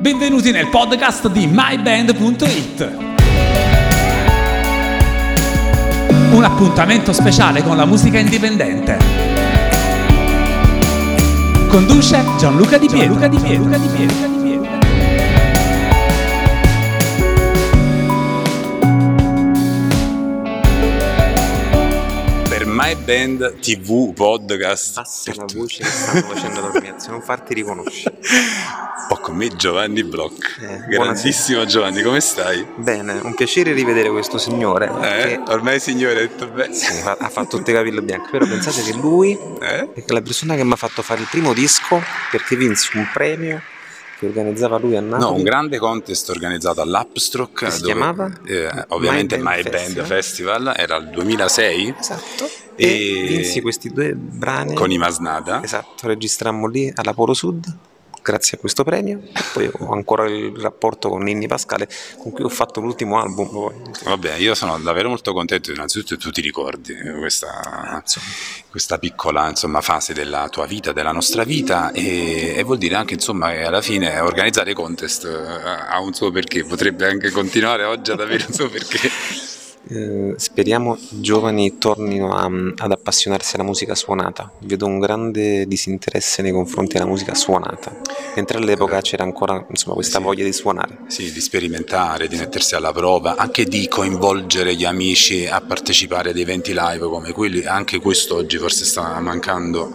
Benvenuti nel podcast di myband.it. Un appuntamento speciale con la musica indipendente. Conduce Gianluca Di Pietro. Gianluca Di Pietro. Gianluca Di Pietro. Band TV Podcast. Basta la voce che stanno facendo la premiazione, non farti riconoscere. Ho con me Giovanni Bloch. Eh, Grandissimo Giovanni, come stai? Bene, un piacere rivedere questo signore Eh? che Ormai signore ha detto bene. sì, ha fatto tutte capello bianco, però pensate che lui Eh? è la persona che mi ha fatto fare il primo disco perché vinsi un premio che organizzava lui a Napoli. No, un grande contest organizzato all'Upstroke. Che si dove- chiamava? eh, ovviamente My My Band Band, Festival. Festival. era il 2006 Esatto. E- E, vinsi questi due brani. con i Masnada. Esatto, registrammo lì alla Polo Sud grazie a questo premio e poi ho ancora il rapporto con Ninni Pascale con cui ho fatto l'ultimo album. Vabbè, io sono davvero molto contento innanzitutto che tu ti ricordi questa, questa piccola insomma, fase della tua vita, della nostra vita e, e vuol dire anche insomma, che alla fine organizzare contest eh, ha un suo perché, potrebbe anche continuare oggi ad avere un suo perché. Eh, speriamo i giovani tornino a- ad appassionarsi alla musica suonata. Vedo un grande disinteresse nei confronti della musica suonata, mentre all'epoca c'era ancora insomma, questa Sì. voglia di suonare. Sì, di sperimentare, di mettersi alla prova, anche di coinvolgere gli amici a partecipare ad eventi live come quelli, anche questo oggi forse sta mancando,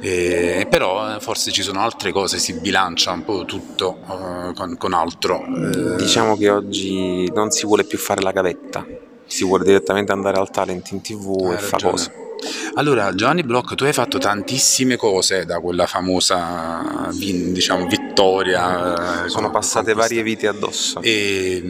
Eh, però eh, forse ci sono altre cose, si bilancia un po' tutto eh, con, con altro. Eh, Diciamo che oggi non si vuole più fare la gavetta, si vuole direttamente andare al talent in tv hai e fa ragione. cose. Allora, Giovanni Bloch, tu hai fatto tantissime cose da quella famosa diciamo, vittoria. eh, Sono passate varie vite addosso. E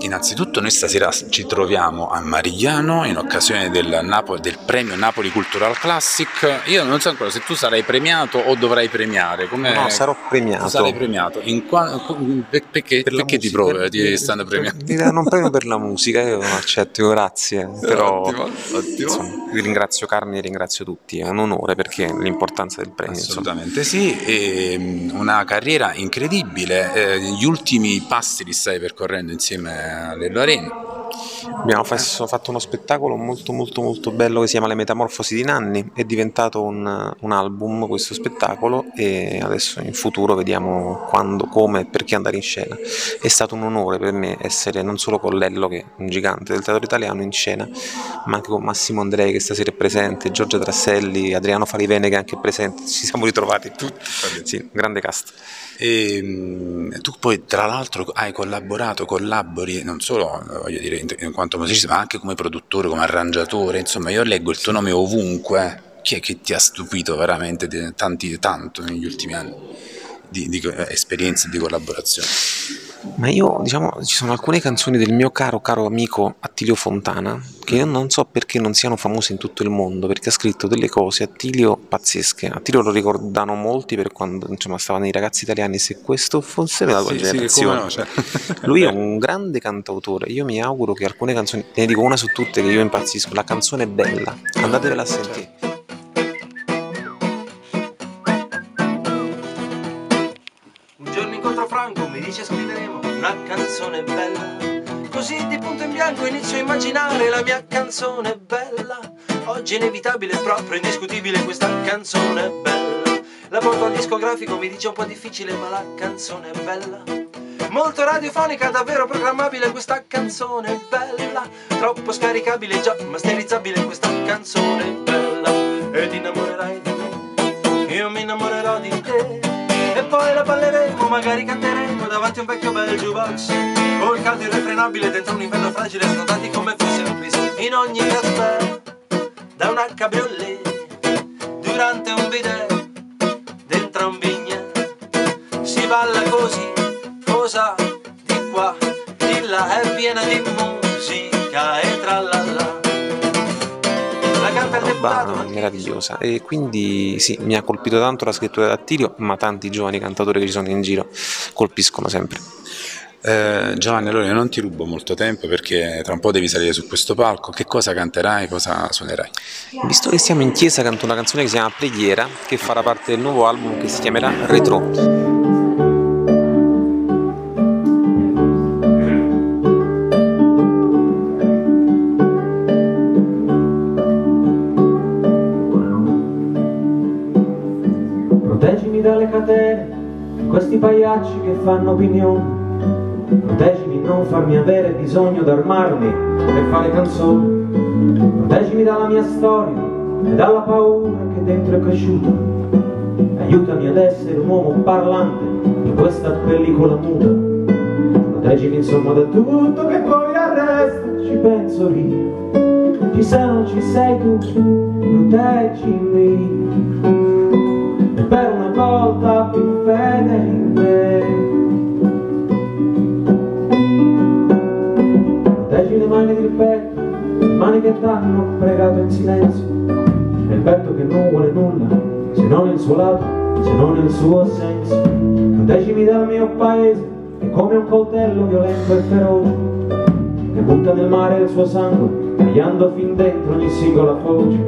innanzitutto noi stasera ci troviamo a Marigliano in occasione del, Napo- del premio Napoli Cultural Classic. Io non so ancora se tu sarai premiato o dovrai premiare. Come... No, sarò premiato. Sarai premiato. In qua- per- perché perché ti provi? Ti stanno premiando? Mi danno un premio per la musica, io non accetto, grazie. Però Ottimo, ottimo. insomma, vi ringrazio Carni ringrazio tutti, è un onore perché l'importanza del premio. insomma. Assolutamente sì, e, mh, una carriera incredibile. Eh, gli ultimi passi li stai percorrendo insieme a Lello Arena. Abbiamo fatto uno spettacolo molto molto molto bello che si chiama Le Metamorfosi di Nanni, è diventato un, un album questo spettacolo e adesso in futuro vediamo quando, come e perché andare in scena. È stato un onore per me essere non solo con Lello che è un gigante del teatro italiano in scena, ma anche con Massimo Andrei che stasera è presente, Giorgia Trasselli, Adriano Falivene che è anche presente, ci siamo ritrovati tutti. Sì, un grande cast. E, mh, tu poi tra l'altro hai collaborato, collabori non solo eh, voglio dire, in, in quanto musicista, ma anche come produttore, come arrangiatore. Insomma, io leggo il tuo nome ovunque. Chi è che ti ha stupito veramente di- tanti, tanto negli ultimi anni di, di eh, esperienze di collaborazione? Ma io, diciamo, ci sono alcune canzoni del mio caro, caro amico Attilio Fontana che io non so perché non siano famose in tutto il mondo, perché ha scritto delle cose, Attilio, pazzesche. Attilio lo ricordano molti per quando, insomma, stavano i ragazzi italiani, se questo fosse la tua generazione. cioè. Lui è un grande cantautore, io mi auguro che alcune canzoni, ne dico una su tutte che io impazzisco, la canzone è bella, andatevela a sentire. Un giorno incontro Franco, mi dice scriveremo una canzone bella. Così di punto in bianco inizio a immaginare la mia canzone bella. Oggi inevitabile, proprio indiscutibile questa canzone bella. La porto al discografico, mi dice un po' difficile, ma la canzone è bella. Molto radiofonica, davvero programmabile questa canzone bella. Troppo scaricabile, già masterizzabile questa canzone bella. E ti innamorerai di me, io mi innamorerò di te. E poi la balleremo, magari canteremo davanti a un vecchio bel jukebox. Col caldo irrefrenabile dentro un inverno fragile, snodati come fosse un bis. In ogni caffè, da una cabriolet, roba meravigliosa e quindi sì, mi ha colpito tanto la scrittura di Attilio, ma tanti giovani cantatori che ci sono in giro colpiscono sempre. Eh, Giovanni, allora io non ti rubo molto tempo perché tra un po' devi salire su questo palco. Che cosa canterai? Cosa suonerai? Visto che siamo in chiesa, canto una canzone che si chiama Preghiera, che farà parte del nuovo album che si chiamerà Retro. Pagliacci che fanno opinione. Proteggimi non farmi avere bisogno d'armarmi per fare canzoni. Proteggimi dalla mia storia e dalla paura che dentro è cresciuta. Aiutami ad essere un uomo parlante in questa pellicola muta. Proteggimi insomma da tutto che poi al ci penso io. Ci sei non ci sei tu, proteggimi. Silenzio. E il petto che non vuole nulla, se non il suo lato, se non il suo senso. Proteggimi dal mio paese, che come un coltello violento e feroce, che butta nel mare il suo sangue, tagliando fin dentro ogni singola foce.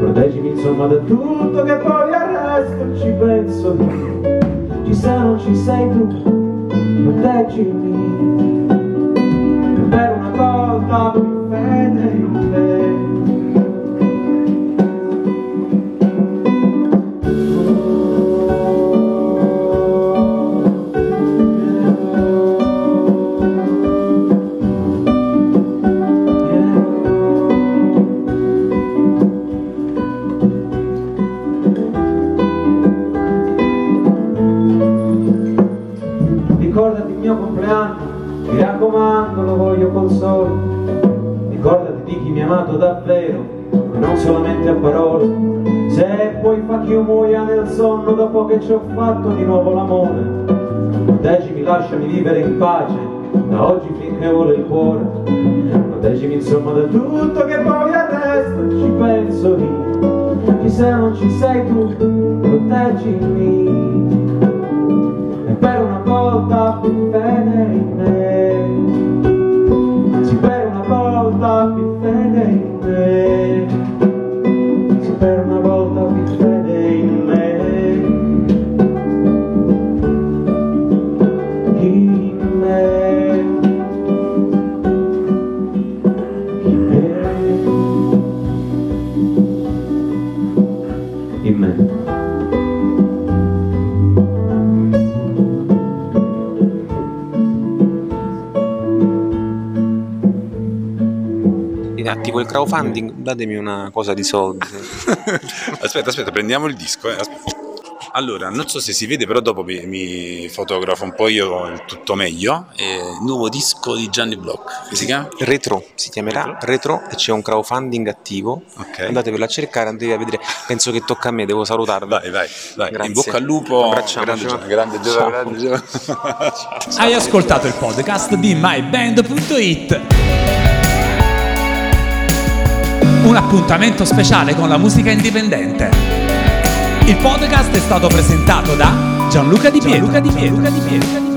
Proteggimi insomma da tutto che poi al resto ci penso io. Ci sei non ci sei tu, proteggimi. Per una volta mio compleanno, mi raccomando, lo voglio col sole. Ricordati di chi mi ha amato davvero, non solamente a parole. Se poi fa che io muoia nel sonno dopo che ci ho fatto di nuovo l'amore. Proteggimi, lasciami vivere in pace, da oggi finché vuole il cuore. Proteggimi insomma da tutto che poi al resto ci penso io. Ci sei o non ci sei tu, proteggimi. Per una volta più fede in me. Sì, per una volta più Attivo il crowdfunding, datemi una cosa di soldi. aspetta, aspetta, prendiamo il disco. eh. Allora, non so se si vede, però dopo mi, mi fotografo un po' io il tutto meglio. Eh, nuovo disco di Gianni Block, che si chiama? Retro si chiamerà Retro e c'è un crowdfunding attivo. Ok. Andatevelo a cercare, andatevi a vedere. Penso che tocca a me, devo salutarvi. Vai, vai, vai. Grazie. In bocca al lupo. Abbracciamoci. Grande, grande, Ciao. grande, grande. Hai ascoltato il podcast di myband.it. Un appuntamento speciale con la musica indipendente. Il podcast è stato presentato da Gianluca Di Pietro. Gianluca Di Pietro.